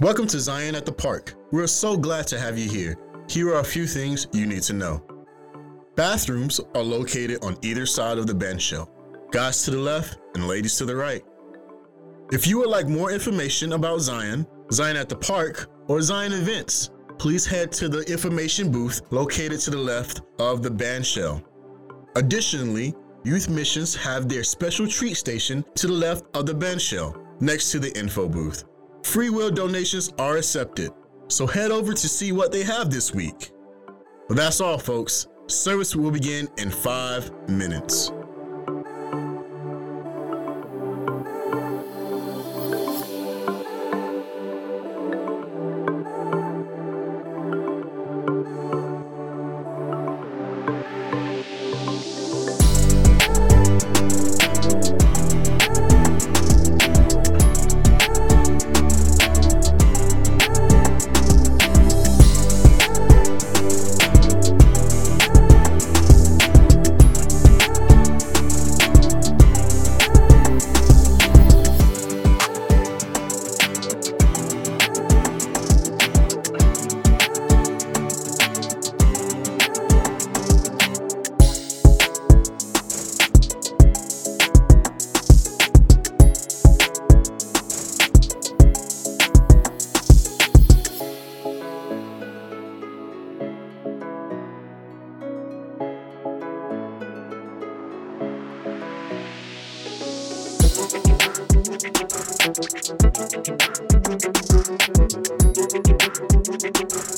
Welcome to Zion at the Park. We're so glad to have you here. Here are a few things you need to know. Bathrooms are located on either side of the band shell. Guys to the left and ladies to the right. If you would like more information about Zion, Zion at the Park, or Zion events, please head to the information booth located to the left of the band shell. Additionally, Youth Missions have their special treat station to the left of the band shell, next to the info booth. Free will donations are accepted, so head over to see what they have this week. Well, that's all, folks. Service will begin in five minutes. Thank you.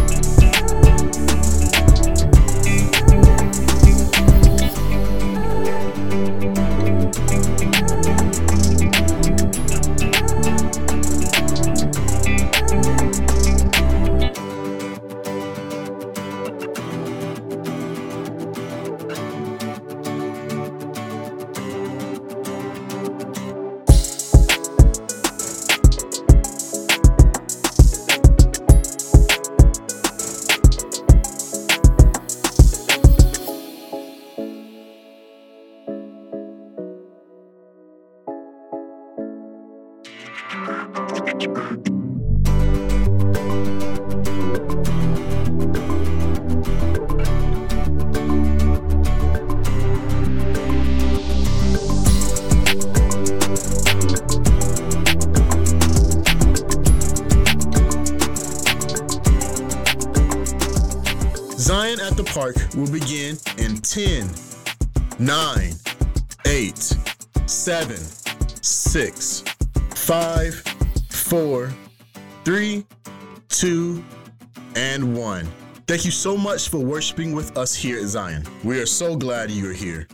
Park will begin in 10, 9, 8, 7, 6, 5, 4, 3, 2, and 1. Thank you so much for worshiping with us here at Zion. We are so glad you are here.